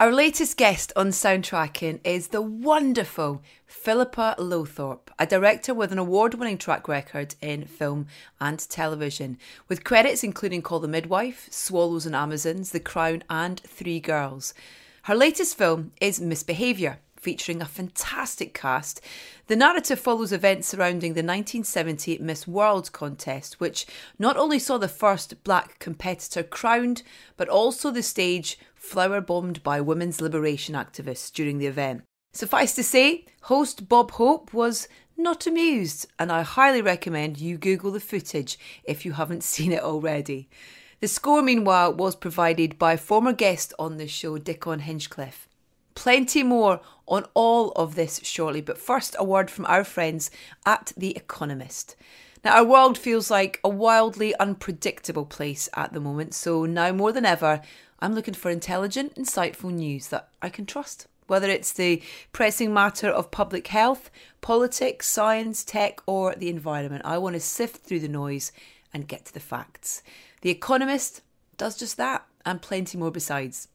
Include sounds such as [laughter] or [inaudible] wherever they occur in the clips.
Our latest guest on Soundtracking is the wonderful Philippa Lowthorpe, a director with an award winning track record in film and television, with credits including Call the Midwife, Swallows and Amazons, The Crown, and Three Girls. Her latest film is Misbehaviour, featuring a fantastic cast. The narrative follows events surrounding the 1970 Miss World contest, which not only saw the first black competitor crowned, but also the stage flower bombed by women's liberation activists during the event. Suffice to say, host Bob Hope was not amused, and I highly recommend you Google the footage if you haven't [laughs] seen it already. The score, meanwhile, was provided by former guest on the show, Dickon Hinchliffe. Plenty more on all of this shortly, but first, a word from our friends at The Economist. Now, our world feels like a wildly unpredictable place at the moment, so now more than ever, I'm looking for intelligent, insightful news that I can trust. Whether it's the pressing matter of public health, politics, science, tech, or the environment, I want to sift through the noise and get to the facts. The Economist does just that, and plenty more besides.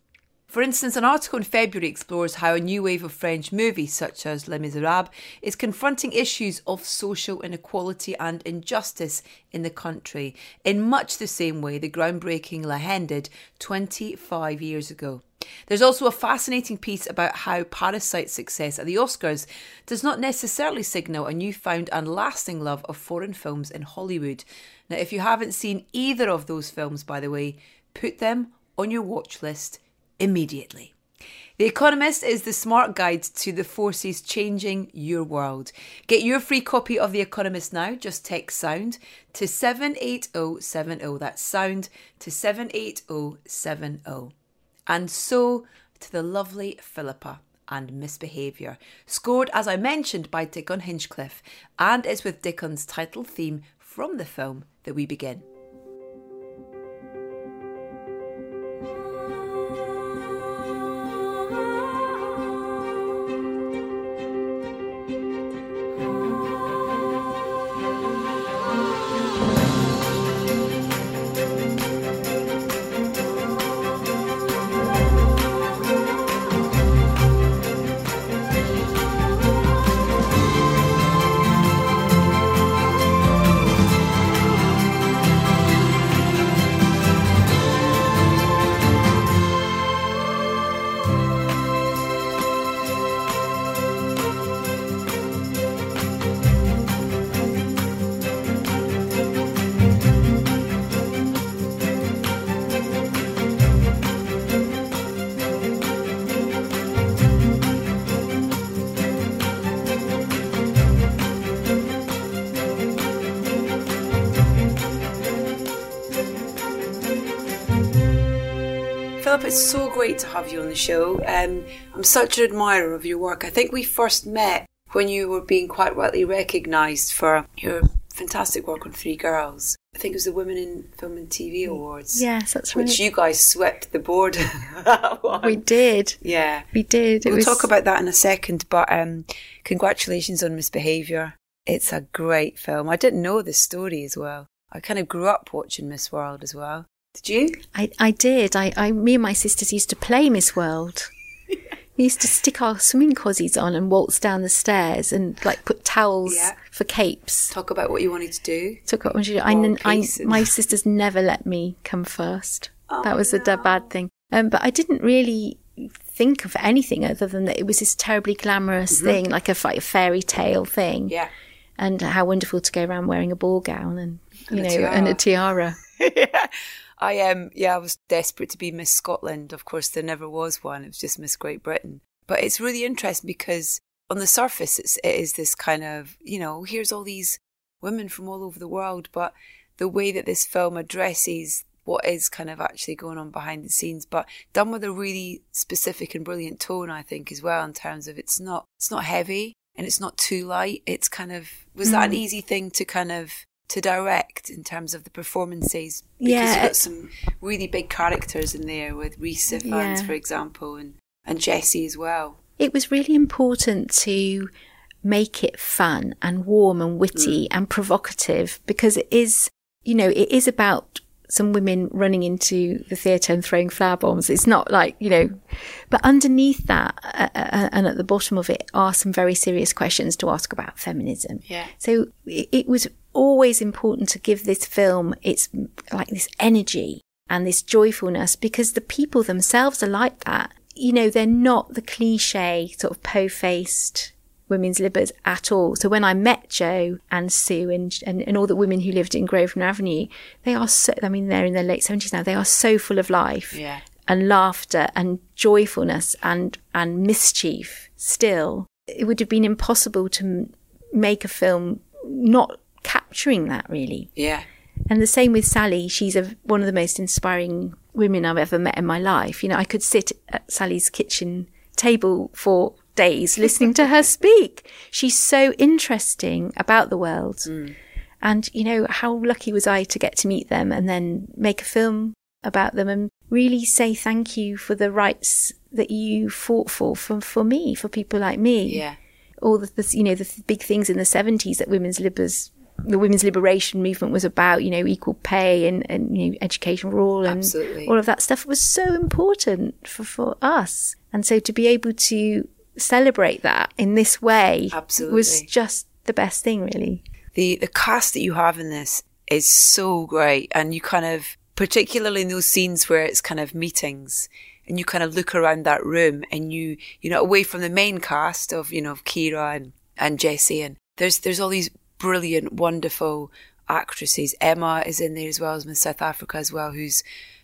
For instance, an article in February explores how a new wave of French movies, such as Les Miserables, is confronting issues of social inequality and injustice in the country in much the same way the groundbreaking La Haine did 25 years ago. There's also a fascinating piece about how Parasite's success at the Oscars does not necessarily signal a newfound and lasting love of foreign films in Hollywood. Now, if you haven't seen either of those films, by the way, put them on your watch list immediately. The Economist is the smart guide to the forces changing your world. Get your free copy of The Economist now. Just text sound to 78070. That's sound to 78070. And so to the lovely Philippa and Misbehaviour, scored as I mentioned by Dickon Hinchliffe, and it's with Dickon's title theme from the film that we begin. It's so great to have you on the show. Um, I'm such an admirer of your work. I think we first met when you were being quite rightly recognised for your fantastic work on Three Girls. I think it was the Women in Film and TV Awards. Yes, that's right. Which you guys swept the board. [laughs] we did. Yeah, we did. It we'll was... talk about that in a second. But um, congratulations on Misbehaviour. It's a great film. I didn't know this story as well. I kind of grew up watching Miss World as well. Did you? I, I did. I, I, me and my sisters used to play Miss World. [laughs] we used to stick our swimming cozies on and waltz down the stairs and like put towels yeah. for capes. Talk about what you wanted to do. Talk about what you do. I, I, my sisters never let me come first. Oh, that was no. a bad thing. Um, but I didn't really think of anything other than that it was this terribly glamorous mm-hmm. thing, like a, like a fairy tale thing. Yeah. And how wonderful to go around wearing a ball gown and, you and know, a and a tiara. [laughs] yeah. I um yeah, I was desperate to be Miss Scotland. Of course, there never was one. It was just Miss Great Britain. But it's really interesting because on the surface, it's, it is this kind of you know here's all these women from all over the world, but the way that this film addresses what is kind of actually going on behind the scenes, but done with a really specific and brilliant tone, I think, as well, in terms of it's not it's not heavy and it's not too light. It's kind of was mm. that an mm. easy thing to kind of to direct in terms of the performances because yeah. you've got some really big characters in there with Rhys Ifans, yeah. for example, and, and Jessie as well. It was really important to make it fun and warm and witty mm. and provocative because it is, you know, it is about some women running into the theatre and throwing flower bombs. It's not like, you know, but underneath that uh, uh, and at the bottom of it are some very serious questions to ask about feminism. Yeah. So it, it was always important to give this film its like this energy and this joyfulness because the people themselves are like that. You know, they're not the cliche sort of po-faced women's libbers at all. So when I met Jo and Sue and, and, and all the women who lived in Grosvenor Avenue, they are so, I mean, they're in their late 70s now, they are so full of life yeah. and laughter and joyfulness and, and mischief still. It would have been impossible to make a film not capturing that really. Yeah. And the same with Sally. She's a, one of the most inspiring women I've ever met in my life. You know, I could sit at Sally's kitchen table for days [laughs] listening to her speak. She's so interesting about the world. Mm. And, you know, how lucky was I to get to meet them and then make a film about them and really say thank you for the rights that you fought for, for, for me, for people like me. Yeah. All the, the you know, the big things in the 70s that women's libbers the women's liberation movement was about, you know, equal pay and, and you know, education for all and Absolutely. all of that stuff was so important for, for us. And so to be able to celebrate that in this way Absolutely. was just the best thing, really. The the cast that you have in this is so great, and you kind of, particularly in those scenes where it's kind of meetings, and you kind of look around that room, and you you know away from the main cast of you know Keira and and Jessie, and there's there's all these brilliant, wonderful actresses. Emma is in there as well as Miss South Africa as well, who's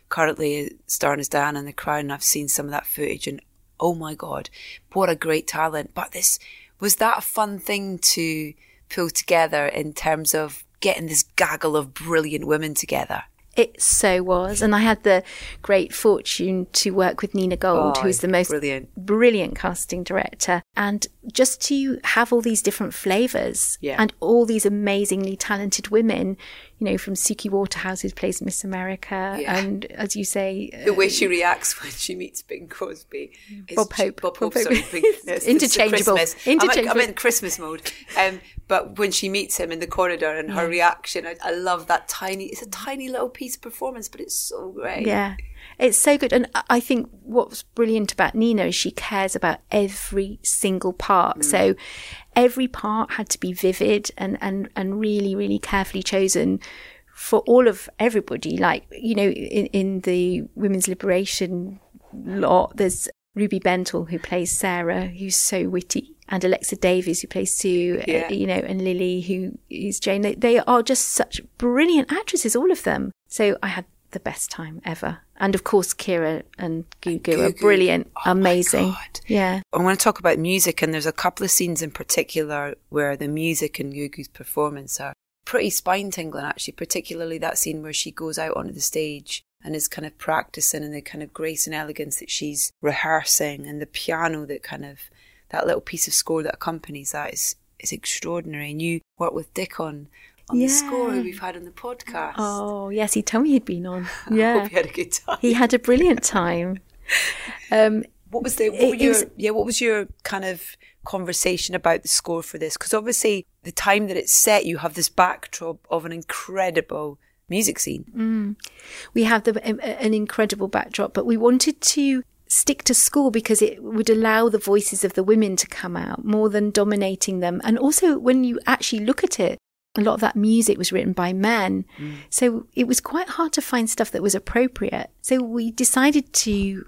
currently starring as Diana in The Crown. I've seen some of that footage, and oh my god, what a great talent! But this was that a fun thing to pull together in terms of getting this gaggle of brilliant women together. It so was. And I had the great fortune to work with Nina Gold, Oh, who's the most brilliant. brilliant casting director. And just to have all these different flavors Yeah. and all these amazingly talented women, you know, from Suki Waterhouse's plays Miss America, Yeah. and as you say, The way she reacts [laughs] when she meets Bing Crosby. is Bob Hope. Bob Bob Hope, sorry. Bing, [laughs] interchangeable. Christmas. I'm, like- Interchangeable. I'm in Christmas mode. Um, but when she meets him in the corridor and her reaction, I, I love that tiny, it's a tiny little piece of performance, but it's so great. Yeah. It's so good. And I- think what's brilliant about Nina is she cares about every single part. So every part had to be vivid and, and, and really, really carefully chosen for all of everybody. Like, you know, in, in the women's liberation lot, there's Ruby Bentall who plays Sarah, who's so witty. And Alexa Davies, who plays Sue, uh, you know, and Lily, who is Jane. They, they are just such brilliant actresses, all of them. So I had the best time ever. And of course, Keira and Gugu are Gugu. brilliant, Oh amazing. Yeah. I want to talk about music, and there's a couple of scenes in particular where the music and Gugu's performance are pretty spine tingling, actually, particularly that scene where she goes out onto the stage and is kind of practicing and the kind of grace and elegance that she's rehearsing and the piano that kind of that little piece of score that accompanies that is is extraordinary. And you work with Dickon on the score we've had on the podcast. Oh, yes, he told me he'd been on. [laughs] I Yeah. hope you had a good time. he had a brilliant time. [laughs] Um, What was the what your, is- yeah? What was your kind of conversation about the score for this? Because obviously, the time that it's set, you have this backdrop of an incredible music scene. we have the, um, an incredible backdrop, but we wanted to stick to school because it would allow the voices of the women to come out more than dominating them. And also, when you actually look at it, a lot of that music was written by men. So it was quite hard to find stuff that was appropriate. So we decided to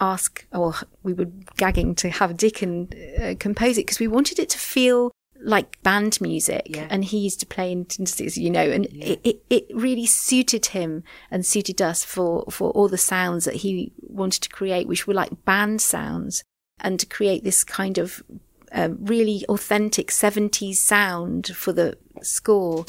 ask, or we were gagging to have Dickon uh, compose it because we wanted it to feel like band music Yeah. and he used to play in you know and it, it, it really suited him and suited us for for all the sounds that he wanted to create which were like band sounds and to create this kind of um, really authentic 70s sound for the score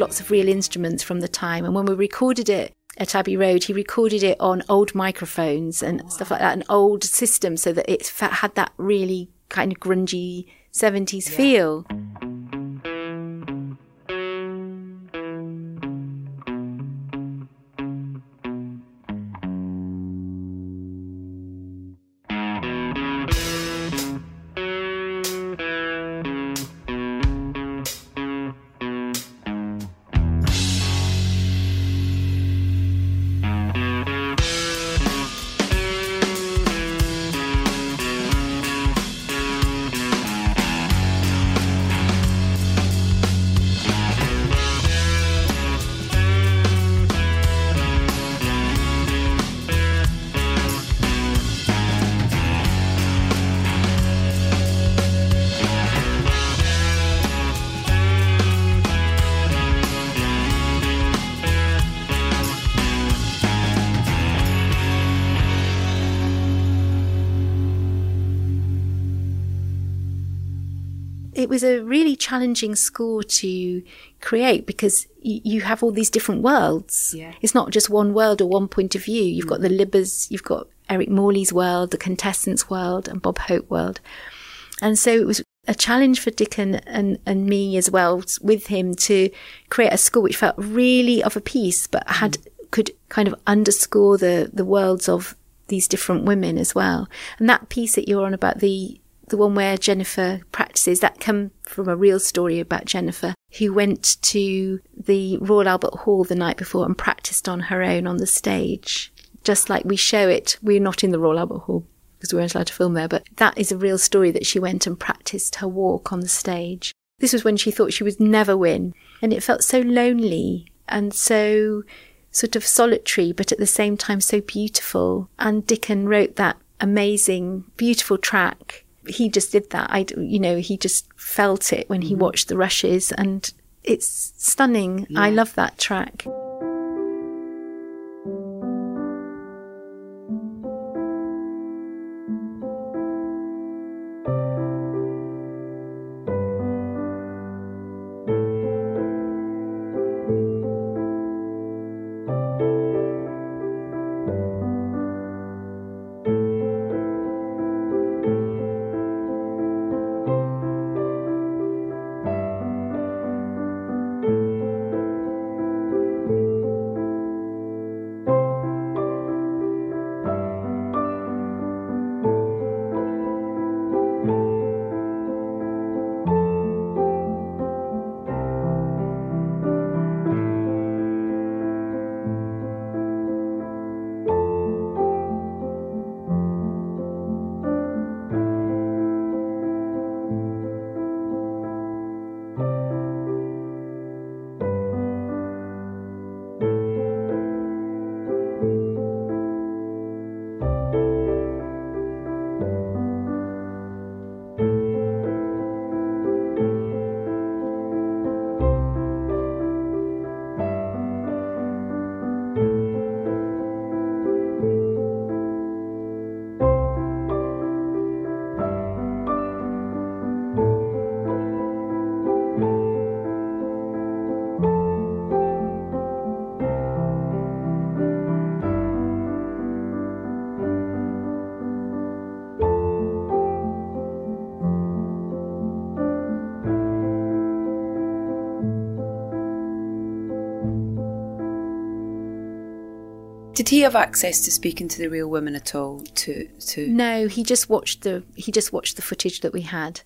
lots of real instruments from the time. And when we recorded it at Abbey Road, he recorded it on old microphones and stuff like that, an old system, so that it had that really kind of grungy 70s yeah. feel. Was a really challenging score to create because y- you have all these different worlds. Yeah. It's not just one world or one point of view. You've mm. got the Libbers, you've got Eric Morley's world, the contestants' world, and Bob Hope world. And so it was a challenge for Dick and, and, and me as well with him to create a score which felt really of a piece, but had mm. could kind of underscore the the worlds of these different women as well. And that piece that you're on about the the one where Jennifer practices, that come from a real story about Jennifer, who went to the Royal Albert Hall the night before and practiced on her own on the stage. Just like we show it, we're not in the Royal Albert Hall because we weren't allowed to film there, but that is a real story that she went and practiced her walk on the stage. This was when she thought she would never win, and it felt so lonely and so sort of solitary, but at the same time so beautiful. And Dickon wrote that amazing, beautiful track he just did that. I, you know, he just felt it when he mm-hmm. watched the rushes, and it's stunning. Yeah. I love that track. Did he have access to speaking to the real women at all? To to no, he just watched the he just watched the footage that we had,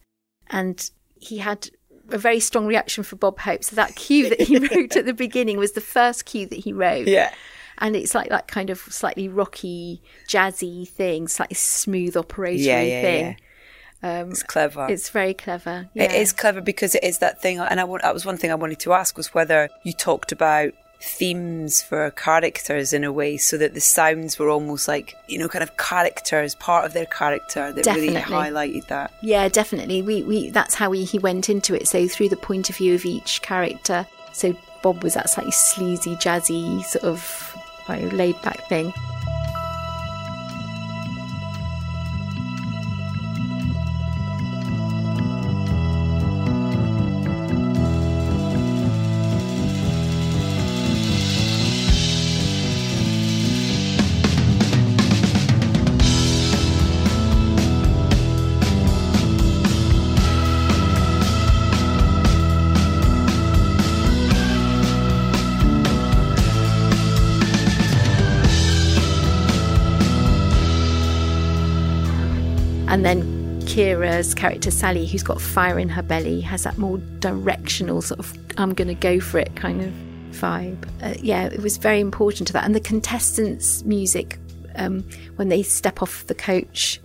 and he had a very strong reaction for Bob Hope. So that cue that he [laughs] wrote at the beginning was the first cue that he wrote. Yeah. And it's like that kind of slightly rocky, jazzy thing, slightly smooth operatory yeah, yeah, thing. Yeah. Um, it's clever. It's very clever. Yeah. It is clever because it is that thing. And I, that was one thing I wanted to ask was whether you talked about themes for characters in a way so that the sounds were almost like you know kind of characters part of their character that definitely. really highlighted that. Yeah definitely. We, we that's how we, he went into it. So through the point of view of each character. So bob was that slightly sleazy jazzy sort of you know, laid back thing Keira's character Sally, who's got fire in her belly, has that more directional sort of I'm going to go for it kind of vibe. Uh, yeah, it was very important to that. And the contestants' music um, when they step off the coach,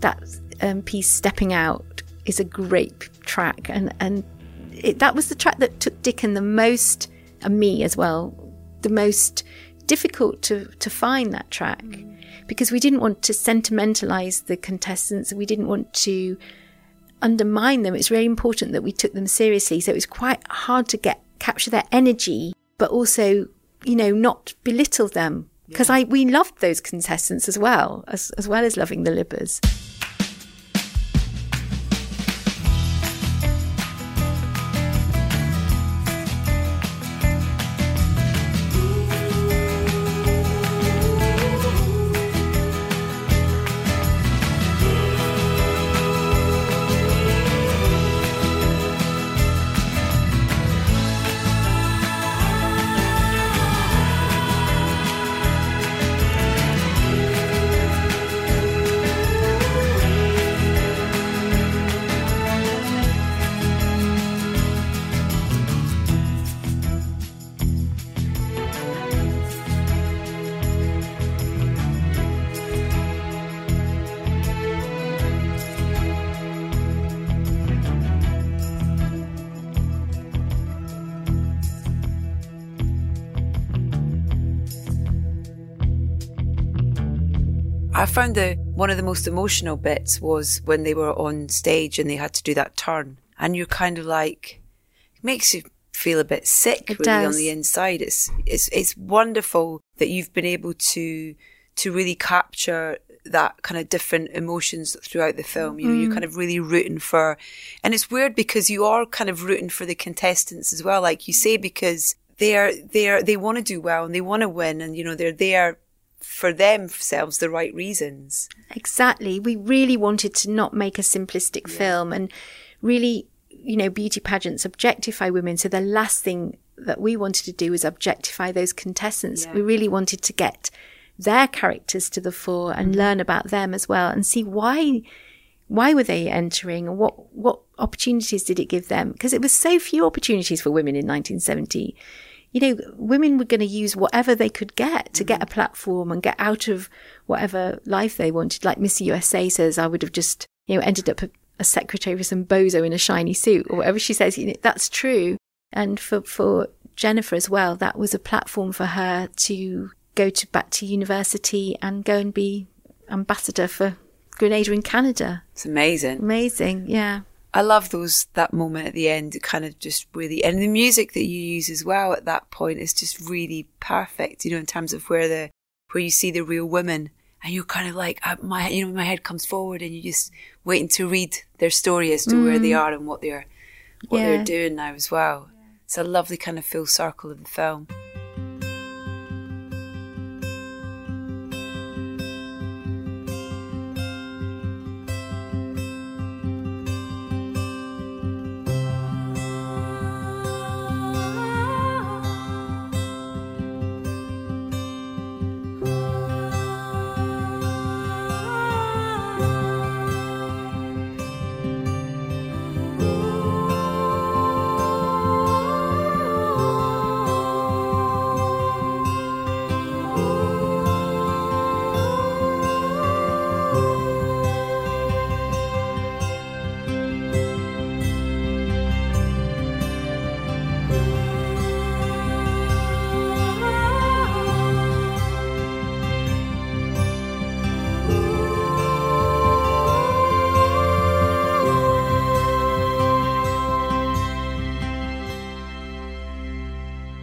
that um, piece "Stepping Out" is a great track, and and it, that was the track that took Dickon the most, and me as well, the most difficult to to find that track. Mm. Because we didn't want to sentimentalize the contestants, we didn't want to undermine them. It's really important that we took them seriously. So it was quite hard to get capture their energy, but also, you know, not belittle them because yeah. I we loved those contestants as well as as well as loving the Libbers. Found the one of the most emotional bits was when they were on stage and they had to do that turn, and you're kind of like, it makes you feel a bit sick it really does. on the inside. It's it's it's wonderful that you've been able to to really capture that kind of different emotions throughout the film. You know, mm. you're kind of really rooting for, and it's weird because you are kind of rooting for the contestants as well, like you say, because they are they are they want to do well and they want to win, and you know they're there for themselves the right reasons. Exactly. We really wanted to not make a simplistic yeah. film and really, you know, beauty pageants objectify women. So the last thing that we wanted to do was objectify those contestants. Yeah. We really wanted to get their characters to the fore and mm-hmm. learn about them as well and see why why were they entering and what what opportunities did it give them because it was so few opportunities for women in 1970 you know, women were going to use whatever they could get to get a mm-hmm. platform and get out of whatever life they wanted. Like Miss USA says, I would have just, you know, ended up a, a secretary for some bozo in a shiny suit or whatever she says. You know, that's true. And for, for Jennifer as well, that was a platform for her to go to back to university and go and be ambassador for Grenada in Canada. It's amazing. Amazing, yeah. I love those that moment at the end. Kind of just really, and the music that you use as well at that point is just really perfect. You know, in terms of where the where you see the real women, and you're kind of like uh, my, you know, my head comes forward, and you're just waiting to read their story as to mm. where they mm. are and what they're what yeah. they're doing now as well. It's a lovely kind of full circle of the film.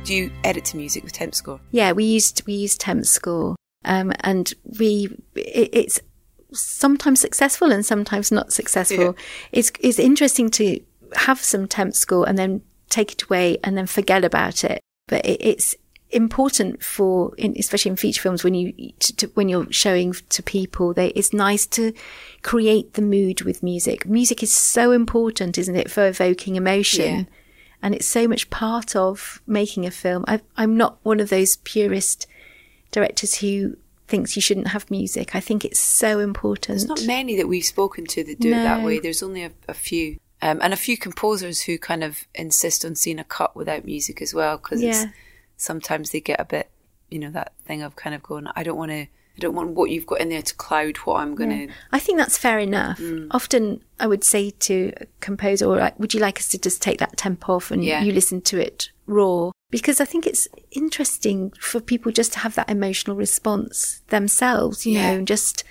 Do you edit to music with temp score? Yeah, we used we used temp score, um, and we it, it's sometimes successful and sometimes not successful. Yeah. [laughs] It's it's interesting to have some temp score and then take it away and then forget about it. But it, it's important for, in, especially in feature films, when you to, to, when you're showing to people, they, it's nice to create the mood with music. Music is so important, isn't it, for evoking emotion? Yeah and it's so much part of making a film. I, am not one of those purist directors who thinks you shouldn't have music. I think it's so important. There's not many that we've spoken to that do no. it that way. There's only a, a few. Um, and a few composers who kind of insist on seeing a cut without music as well, because yeah. sometimes they get a bit, you know, that thing of kind of going, I don't want to I don't want what you've got in there to cloud what I'm going to. Yeah. I think that's fair enough. Mm. Often I would say to a composer, or like, would you like us to just take that temp off and yeah. you listen to it raw? Because I think it's interesting for people just to have that emotional response themselves, you yeah. know, and just,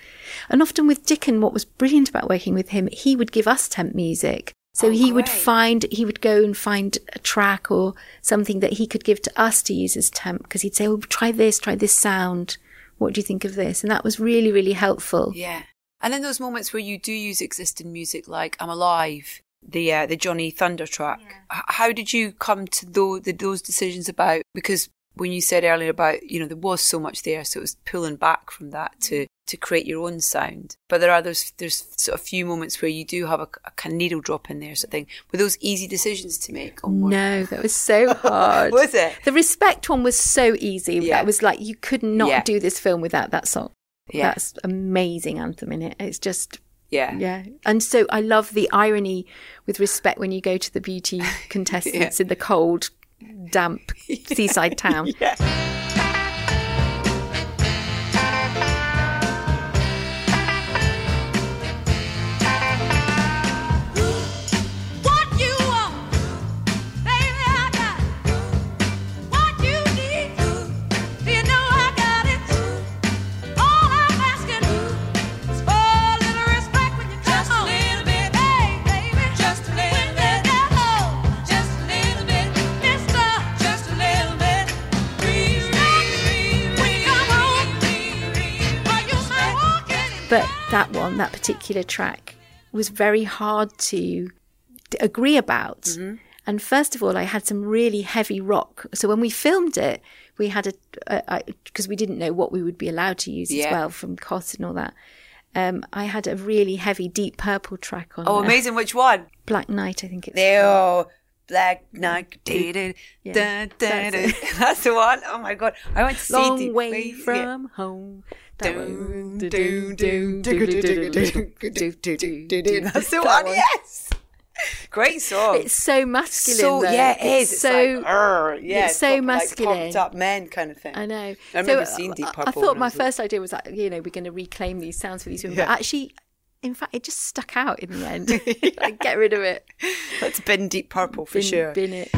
and often with Dickon, what was brilliant about working with him, he would give us temp music. So oh, he great. would find, he would go and find a track or something that he could give to us to use as temp because he'd say, oh, try this, try this sound what do you think of this? And that was really, really helpful. Yeah. And then those moments where you do use existing music, like I'm Alive, the uh, the Johnny Thunder track, yeah. how did you come to those, those decisions about? Because when you said earlier about, you know, there was so much there, so it was pulling back from that to to create your own sound. But there are those there's sort of few moments where you do have a, a kind of needle drop in there, sort of thing. Were those easy decisions to make? no, that was so [laughs] hard. was it? The respect one was so easy. Yeah. That was like you could not yeah. do this film without that song. Yeah. That's amazing anthem in it. It's just yeah. Yeah. And so I love the irony with respect when you go to the beauty [laughs] contestants yeah. in the cold, damp [laughs] seaside town. yeah. That that particular track, was very hard to, to agree about. Mm-hmm. And first of all, I had some really heavy rock. So when we filmed it, we had a because we didn't know what we would be allowed to use yeah. as well from cost and all that. Um, I had a really heavy Deep Purple track on. Oh, there. amazing! Which one? Black Night, I think it's. Oh, Black Night. yeah, da, da, da. That's the one. Oh my god! I went to Long see way from yeah. home. That's the one. Yes. Great song. It's so masculine. So though. yeah, it is. It's, so like, yeah, it's so masculine. Like, up men kind of thing. I know. I've so, never seen Deep Purple. I thought my first idea was like, you know, we're going to reclaim these sounds for these women, yeah. but actually. In fact, it just stuck out in the end. [laughs] [laughs] like, get rid of it. Let's bin Deep Purple for bin, sure. Bin it.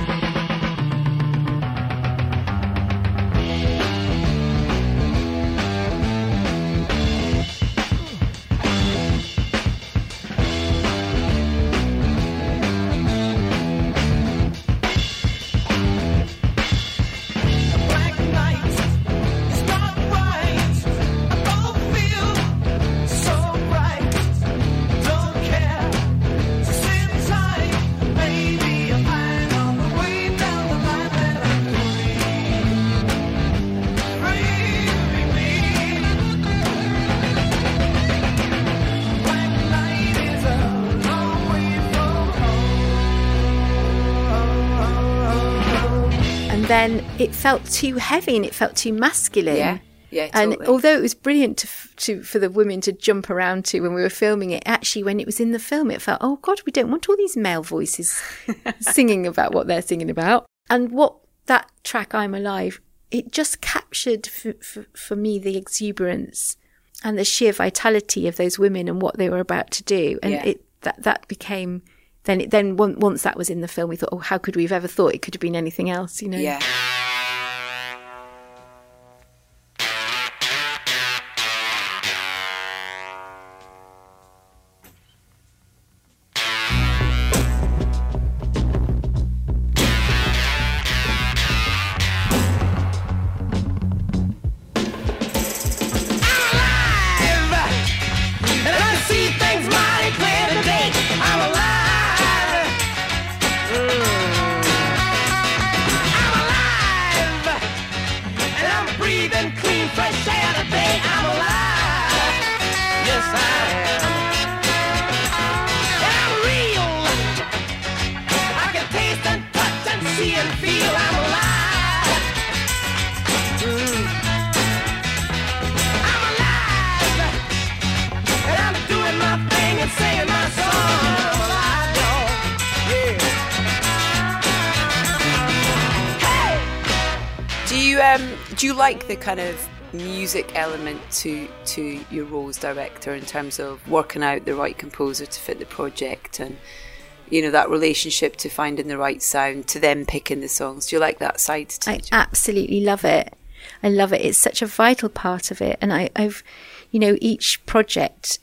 It felt too heavy and it felt too masculine. Yeah. Yeah, totally. and although it was brilliant to, to, for the women to jump around to when we were filming it, actually when it was in the film, it felt, oh God, we don't want all these male voices [laughs] singing about what they're singing about. And what that track, I'm Alive, it just captured for, for, for me the exuberance and the sheer vitality of those women and what they were about to do. And yeah. it that that became then it, then once that was in the film, we thought, oh, how could we have ever thought it could have been anything else? You know? Yeah. Like the kind of music element to to your role as director in terms of working out the right composer to fit the project and you know that relationship to finding the right sound to them picking the songs. Do you like that side to I absolutely love it. I love it. It's such a vital part of it. And I, I've you know each project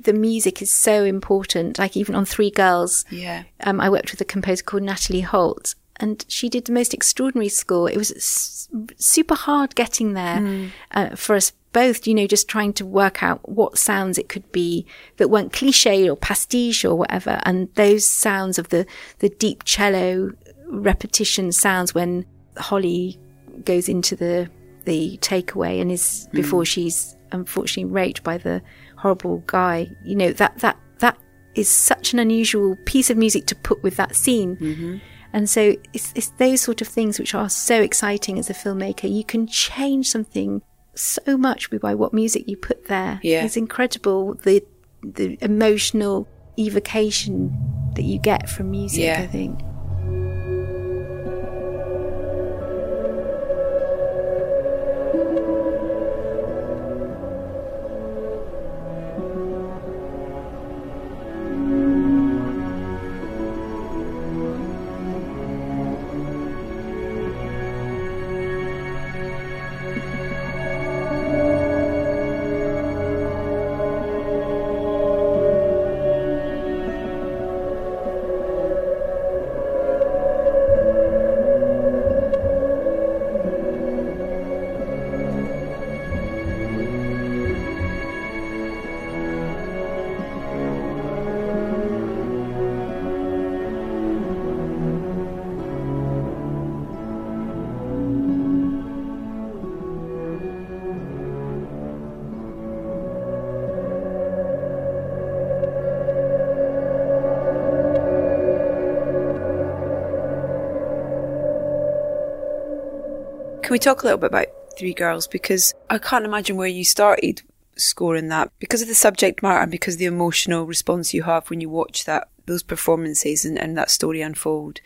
the music is so important. Like even on Three Girls yeah. um, I worked with a composer called Natalie Holt and she did the most extraordinary score. It was s- super hard getting there mm. uh, for us both, you know, just trying to work out what sounds it could be that weren't cliche or pastiche or whatever. And those sounds of the, the deep cello repetition sounds when Holly goes into the, the takeaway and is mm. before she's unfortunately raped by the horrible guy, you know, that, that, that is such an unusual piece of music to put with that scene. Mm-hmm. And so it's, it's those sort of things which are so exciting as a filmmaker. You can change something so much by what music you put there. Yeah. It's incredible the the emotional evocation that you get from music, yeah. I think. Can we talk a little bit about Three Girls? Because I can't imagine where you started scoring that because of the subject matter and because of the emotional response you have when you watch that those performances and, and that story unfold.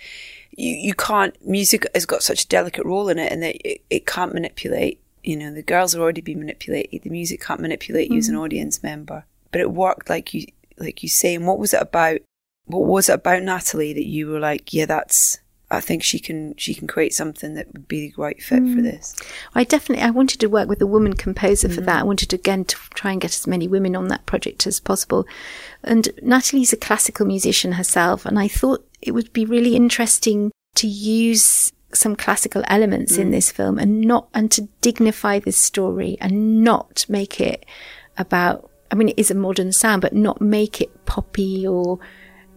You you can't music has got such a delicate role in it and that it, it can't manipulate. You know, the girls are already being manipulated. The music can't manipulate you mm. as an mm-hmm. audience member. But it worked like you like you say, and what was it about what was it about Natalie that you were like, yeah, that's I think she can she can create something that would be the right fit mm. for this. I definitely I wanted to work with a woman composer mm. for that. I wanted again to try and get as many women on that project as possible. And Natalie's a classical musician herself, and I thought it would be really interesting to use some classical elements mm. in this film and not and to dignify this story and not make it about I mean it is a modern sound, but not make it poppy or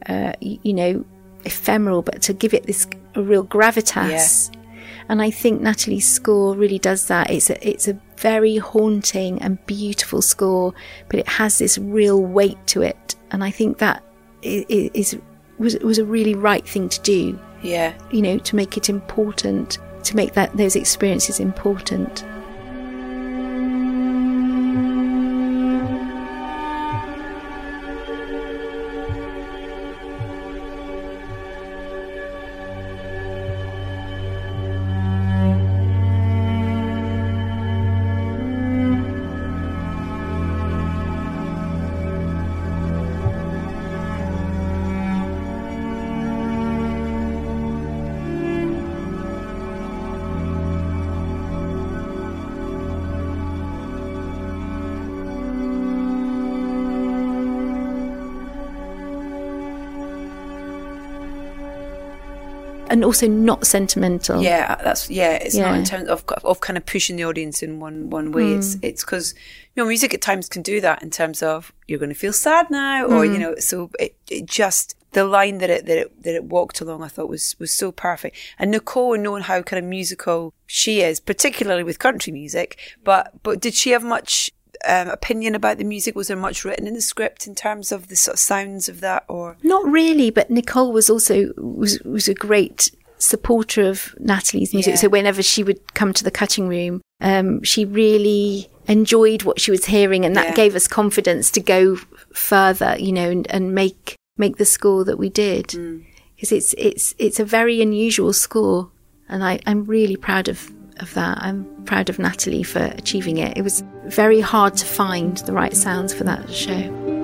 uh, you, you know ephemeral, but to give it this a real gravitas. Yeah. And I think Natalie's score really does that. It's a, it's a very haunting and beautiful score, but it has this real weight to it. And I think that is, is was was a really right thing to do. Yeah, you know, to make it important, to make that those experiences important. And also not sentimental. Yeah, that's yeah. It's yeah. not in terms of of kind of pushing the audience in one one way. Mm. It's it's because you know music at times can do that in terms of you're going to feel sad now, or mm. you know, so it, it just the line that it that it that it walked along, I thought was was so perfect. And Nicole, knowing how kind of musical she is, particularly with country music, but but did she have much um, opinion about the music? Was there much written in the script in terms of the sort of sounds of that, or not really? But Nicole was also was was a great supporter of Natalie's music. Yeah. So whenever she would come to the cutting room, um, she really enjoyed what she was hearing, and that yeah. gave us confidence to go further, you know, and, and make make the score that we did because mm. it's it's it's a very unusual score, and I, I'm really proud of of that. I'm proud of Natalie for achieving it. It was very hard to find the right sounds for that show.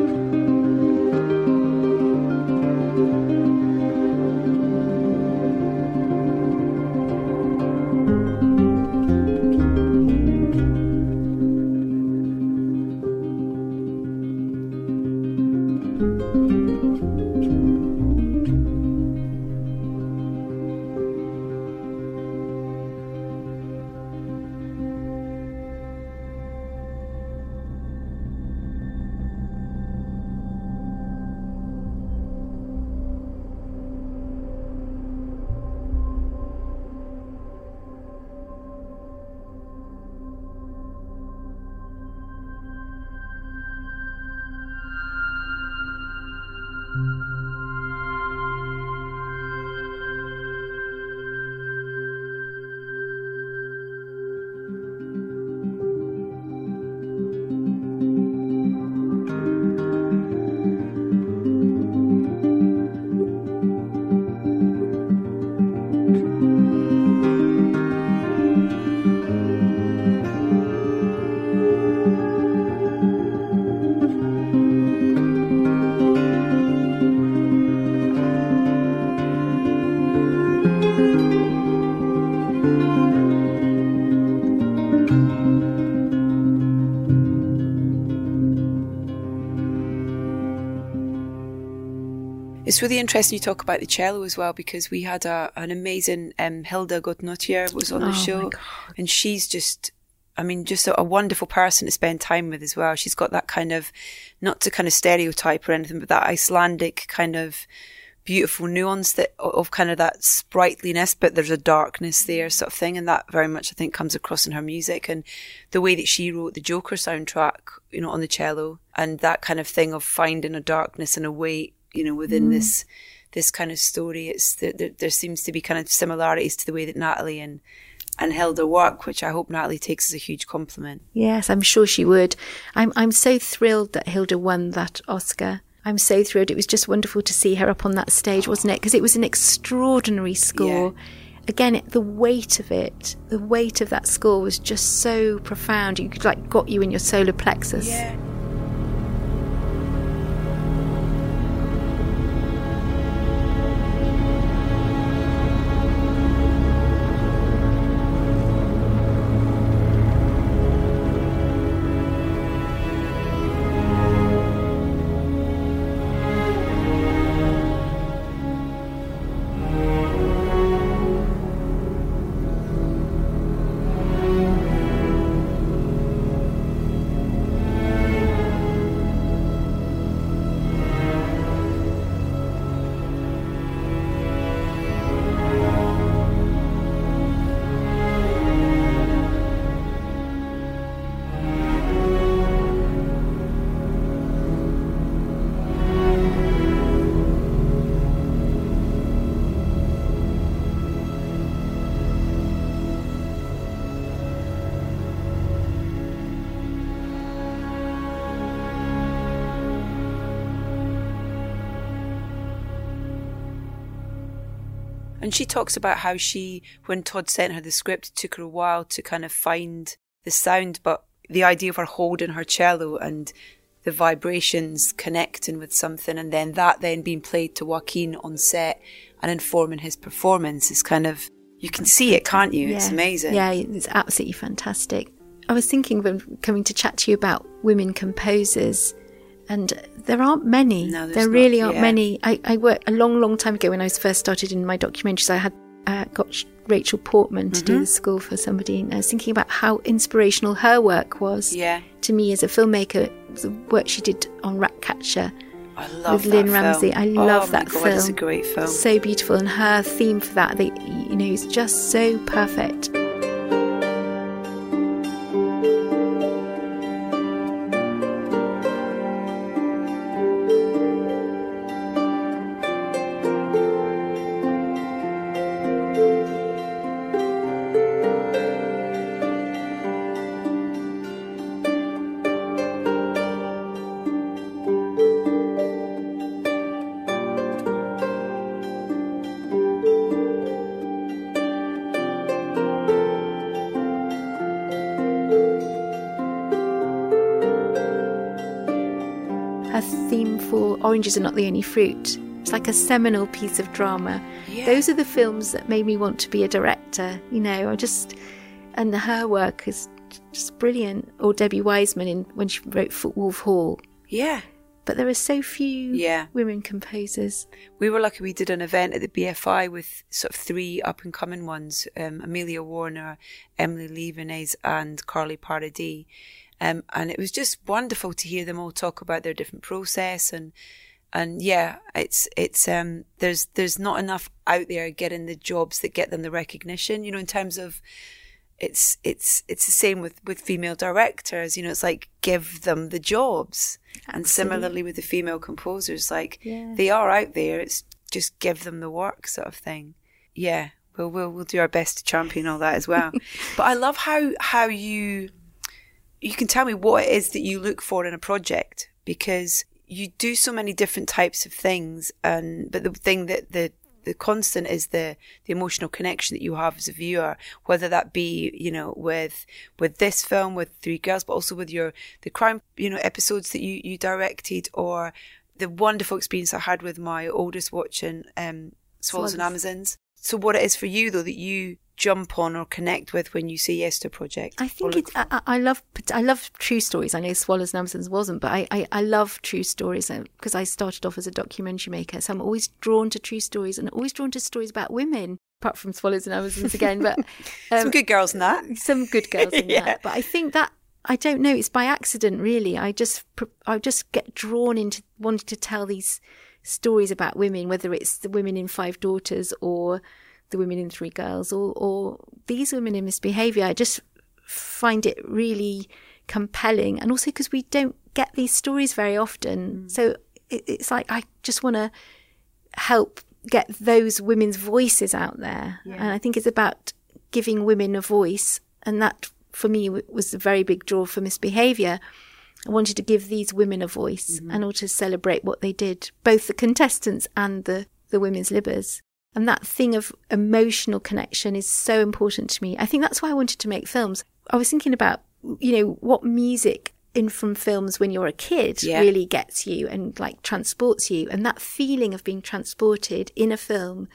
It's really interesting you talk about the cello as well because we had a, an amazing um, Hilda Guðnadóttir was on the Oh, show, and she's just, I mean, just a, a wonderful person to spend time with as well. She's got that kind of, not to kind of stereotype or anything, but that Icelandic kind of beautiful nuance that of kind of that sprightliness, but there's a darkness there, sort of thing, and that very much I think comes across in her music and the way that she wrote the Joker soundtrack, you know, on the cello, and that kind of thing of finding a darkness and a weight, you know, within mm. this this kind of story. It's there, there, there seems to be kind of similarities to the way that Natalie and and Hilda work, which I hope Natalie takes as a huge compliment. Yes, I'm sure she would. I'm I'm so thrilled that Hilda won that Oscar. I'm so thrilled. It was just wonderful to see her up on that stage, wasn't it? Because it was an extraordinary score. Again, it, the weight of it, the weight of that score was just so profound. You could like got you in your solar plexus. And she talks about how she, when Todd sent her the script, it took her a while to kind of find the sound, but the idea of her holding her cello and the vibrations connecting with something, and then that then being played to Joaquin on set and informing his performance is kind of, you can see it, can't you? It's amazing. Yeah, it's absolutely fantastic. I was thinking when coming to chat to you about women composers, and there aren't many. No, there not, really aren't yeah. many. I, I worked a long, long time ago when I was first started in my documentaries. I had uh, got Rachel Portman to do Mm-hmm. the score for somebody, and I was thinking about how inspirational her work was Yeah. to me as a filmmaker. The work she did on Ratcatcher I love with Lynne. Ramsay. I Oh love that God, film. It's a great film. So beautiful, and her theme for that, they, you know, is just so perfect. Oranges Are Not the Only Fruit. It's like a seminal piece of drama. Yeah. Those are the films that made me want to be a director. You know, I just, and her work is just brilliant. Or Debbie Wiseman in when she wrote Wolf Hall. Yeah. But there are so few yeah. women composers. We were lucky we did an event at the BFI with sort of three up and coming ones um, Amelia Warner, Emilie Levienaise, and Carly Paradis. Um, and it was just wonderful to hear them all talk about their different process and and yeah, it's it's um there's there's not enough out there getting the jobs that get them the recognition. You know, in terms of it's it's it's the same with with female directors you know it's like give them the jobs Absolutely. and similarly with the female composers like yeah. they are out there it's just give them the work sort of thing yeah we'll we'll, we'll do our best to champion all that as well [laughs] but i love how how you you can tell me what it is that you look for in a project because you do so many different types of things and but the thing that the the constant is the the emotional connection that you have as a viewer, whether that be you know with with this film with Three Girls, but also with your the Crown you know episodes that you you directed, or the wonderful experience I had with my oldest watching um, Swallows and Amazons. So what it is for you though that you jump on or connect with when you say yes to a project? I think it's. I, I, love. I love true stories. I know Swallows and Amazons wasn't, but I, I, I love true stories because uh, I started off as a documentary maker. So I'm always drawn to true stories and always drawn to stories about women. Apart from Swallows and Amazons again, but [laughs] um, some good girls in that. Some good girls in [laughs] yeah. that. But I think that I don't know. It's by accident, really. I just I just get drawn into wanting to tell these stories about women, whether it's the women in Five Daughters or the women in Three Girls or, or these women in misbehavior. I just find it really compelling. And also because we don't get these stories very often. Mm. So it, it's like I just want to help get those women's voices out there. Yeah. And I think it's about giving women a voice. And that for me was a very big draw for misbehavior. I wanted to give these women a voice mm-hmm. and also celebrate what they did, both the contestants and the, the women's libbers. And that thing of emotional connection is so important to me. I think that's why I wanted to make films. I was thinking about, you know, what music in from films when you're a kid yeah. really gets you and like transports you. And that feeling of being transported in a film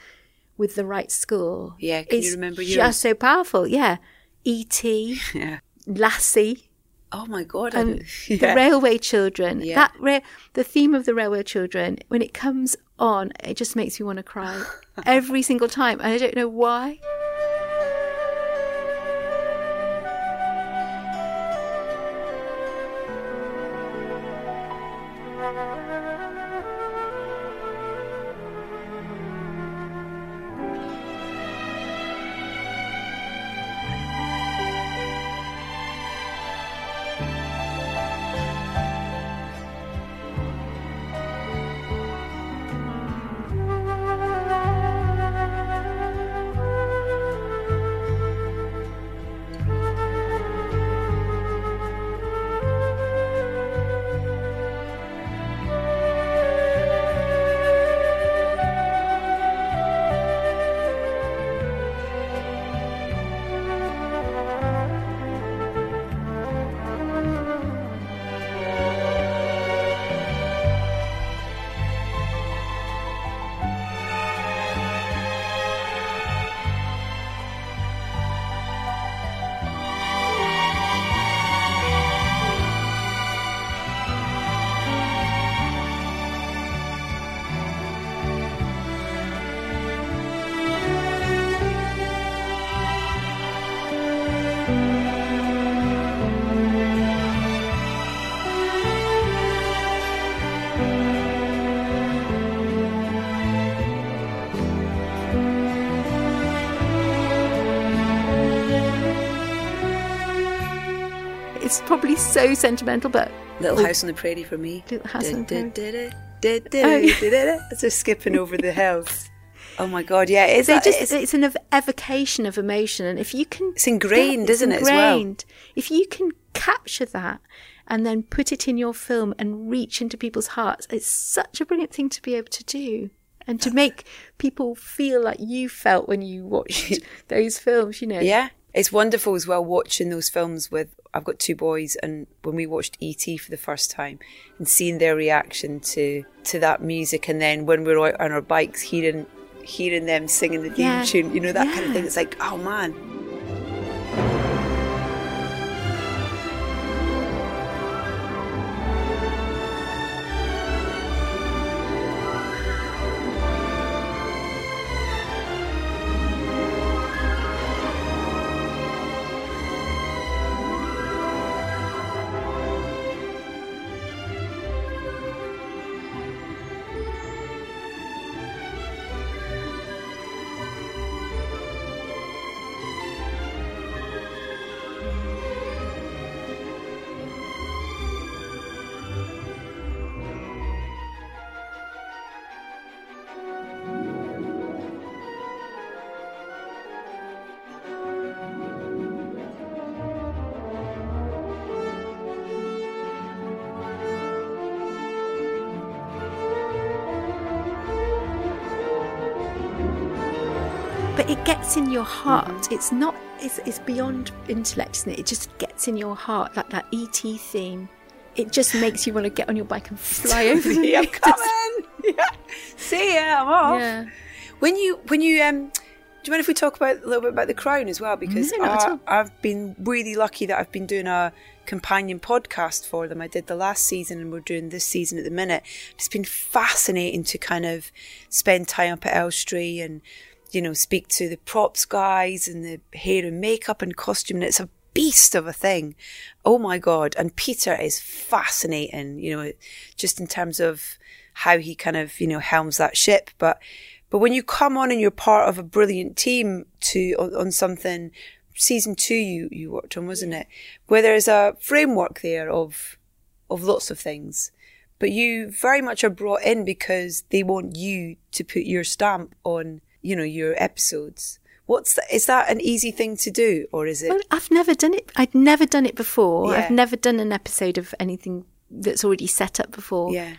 with the right score. Yeah, can you remember yours? Just so powerful. Yeah. E.T. [laughs] yeah. Lassie. Oh my god! Um, [laughs] yeah. The Railway Children. Yeah. That ra- the theme of the Railway Children when it comes on, it just makes me want to cry every single time, and I don't know why. Probably so sentimental, but Little House on the Prairie for me. Little House on the Prairie. It's just skipping over the hills. Oh my god, yeah, it's, a, just, it's, it's an evocation of emotion, and if you can, it's ingrained, isn't it? Ingrained. Well? If you can capture that and then put it in your film and reach into people's hearts, it's such a brilliant thing to be able to do, and to uh. make people feel like you felt when you [laughs] watched those films. You know, yeah, it's wonderful as well watching those films with I've got two boys, and when we watched ET for the first time, and seeing their reaction to to that music, and then when we we're out on our bikes, hearing hearing them singing the theme yeah. tune, you know that yeah. kind of thing. It's like, oh man, it gets in your heart. Mm-hmm. It's not. It's, it's beyond intellect, isn't it? It just gets in your heart, like that ET theme. It just [sighs] makes you want to get on your bike and fly over. the [laughs] I'm [laughs] coming. [laughs] yeah. See ya. I'm off. Yeah. When you when you um. Do you mind if we talk about a little bit about the crown as well? Because no, I've been really lucky that I've been doing a companion podcast for them. I did the last season and we're doing this season at the minute. It's been fascinating to kind of spend time up at Elstree and you know, speak to the props guys and the hair and makeup and costume. And it's a beast of a thing. Oh my God. And Peter is fascinating, you know, just in terms of how he kind of, you know, helms that ship. But, but when you come on and you're part of a brilliant team to, on, on something, season two you, you worked on, wasn't it? Where there's a framework there of, of lots of things but you very much are brought in because they want you to put your stamp on you know, your episodes. What's that? Is that an easy thing to do, or is it? Well, I've never done it. I'd never done it before. Yeah. I've never done an episode of anything that's already set up before. Yeah.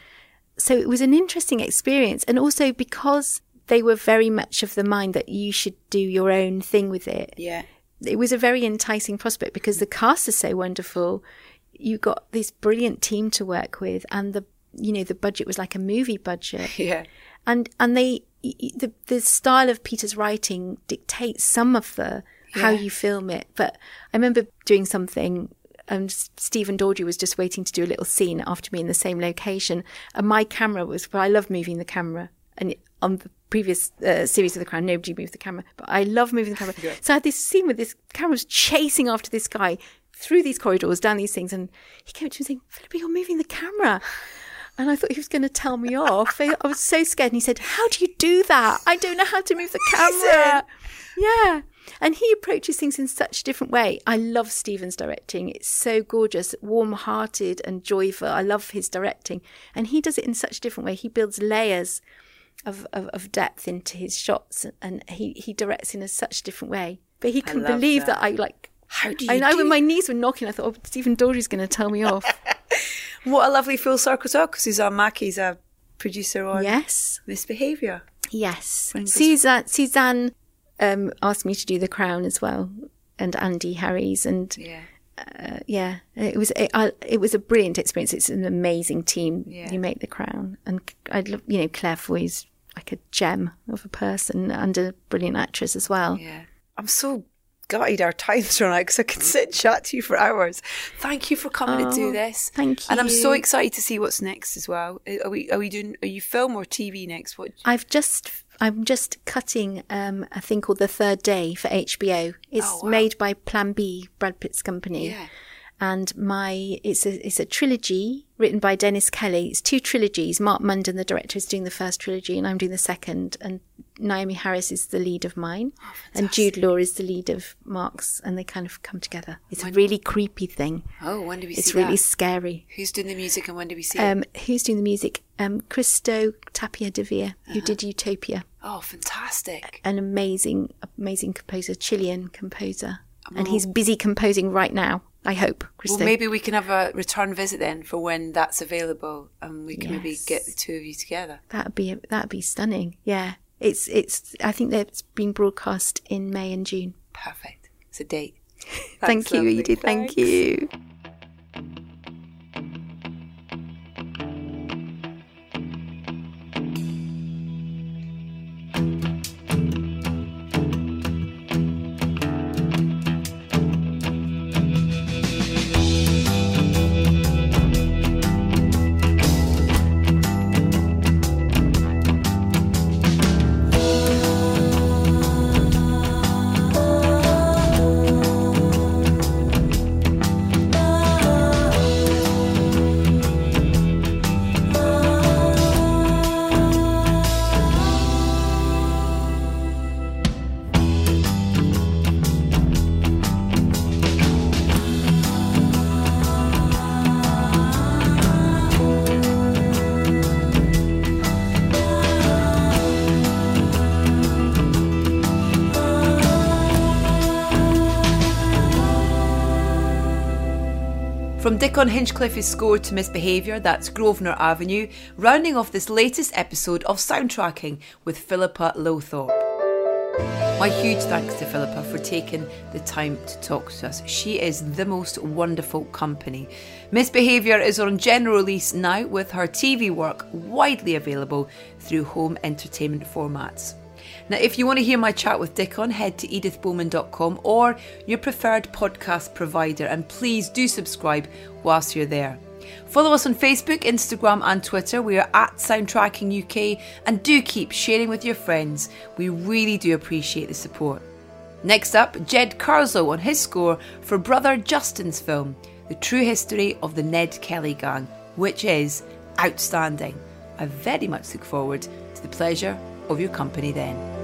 So it was an interesting experience, and also because they were very much of the mind that you should do your own thing with it. Yeah. It was a very enticing prospect because the cast is so wonderful. You got this brilliant team to work with, and the you know the budget was like a movie budget. [laughs] Yeah. And and they the the style of Peter's writing dictates some of the yeah. how you film it. But I remember doing something. And Stephen Daldry was just waiting to do a little scene after me in the same location, and my camera was. Well, I love moving the camera, and on the previous uh, series of The Crown, nobody moved the camera, but I love moving the camera. [laughs] Yeah. So I had this scene where this camera was chasing after this guy through these corridors, down these things, and he came to me saying, "Philippa, you're moving the camera." And I thought he was going to tell me off. I was so scared. And he said, How do you do that? I don't know how to move the [laughs] camera. Yeah. And he approaches things in such a different way. I love Stephen's directing. It's so gorgeous, warm hearted and joyful. I love his directing. And he does it in such a different way. He builds layers of, of, of depth into his shots and he, he directs in a such a different way. But he couldn't believe that. that. I like. How do you? I know when my knees were knocking, I thought, oh, Stephen Daldry's going to tell me off. What a lovely full circle talk. Suzanne Mackie's a producer on yes Misbehaviour. Yes, Suzanne, Suzanne um, asked me to do The Crown as well, and Andy Harries, and yeah. Uh, yeah, it was it, I, it was a brilliant experience. It's an amazing team. Yeah. You make the crown, and I love you know Claire Foy's like a gem of a person and a brilliant actress as well. Yeah, I'm so gutted our times [laughs] run out because I could sit and chat to you for hours. Thank you for coming oh, to do this. Thank you. And I'm so excited to see what's next as well. Are we are we doing are you film or TV next? What I've just I'm just cutting um, a thing called The Third Day for HBO. It's oh, wow. made by Plan B, Brad Pitt's company. Yeah and my it's a it's a trilogy written by Dennis Kelly. It's two trilogies. Mark Munden, the director, is doing the first trilogy, and I'm doing the second. And Naomie Harris is the lead of mine, oh, and Jude Law is the lead of Mark's, and they kind of come together. It's when, a really creepy thing. Oh, when do we it's really that? scary. Who's doing the music, and when do we see um, it? Who's doing the music? Um, Christo Tapia de Veer, uh-huh. who did Utopia. Oh, fantastic! An amazing, amazing composer, Chilean composer, oh. and he's busy composing right now. I hope, Christine. Well, maybe we can have a return visit then for when that's available, and we can yes. maybe get the two of you together. That'd be that'd be stunning. Yeah, it's it's. I think that's being broadcast in May and June. Perfect. It's a date. [laughs] Thank you, Edie. Thank you. Dickon Hinchliffe's score to Misbehaviour, that's Grosvenor Avenue, rounding off this latest episode of Soundtracking with Philippa Lowthorpe. My huge thanks to Philippa for taking the time to talk to us. She is the most wonderful company. Misbehaviour is on general release now with her TV work widely available through home entertainment formats. Now, if you want to hear my chat with Dickon, head to edithbowman.com or your preferred podcast provider, and please do subscribe whilst you're there. Follow us on Facebook, Instagram, and Twitter. We are at Soundtracking UK, and do keep sharing with your friends. We really do appreciate the support. Next up, Jed Kurzel on his score for brother Justin's film, The True History of the Ned Kelly Gang, which is outstanding. I very much look forward to the pleasure of your company then.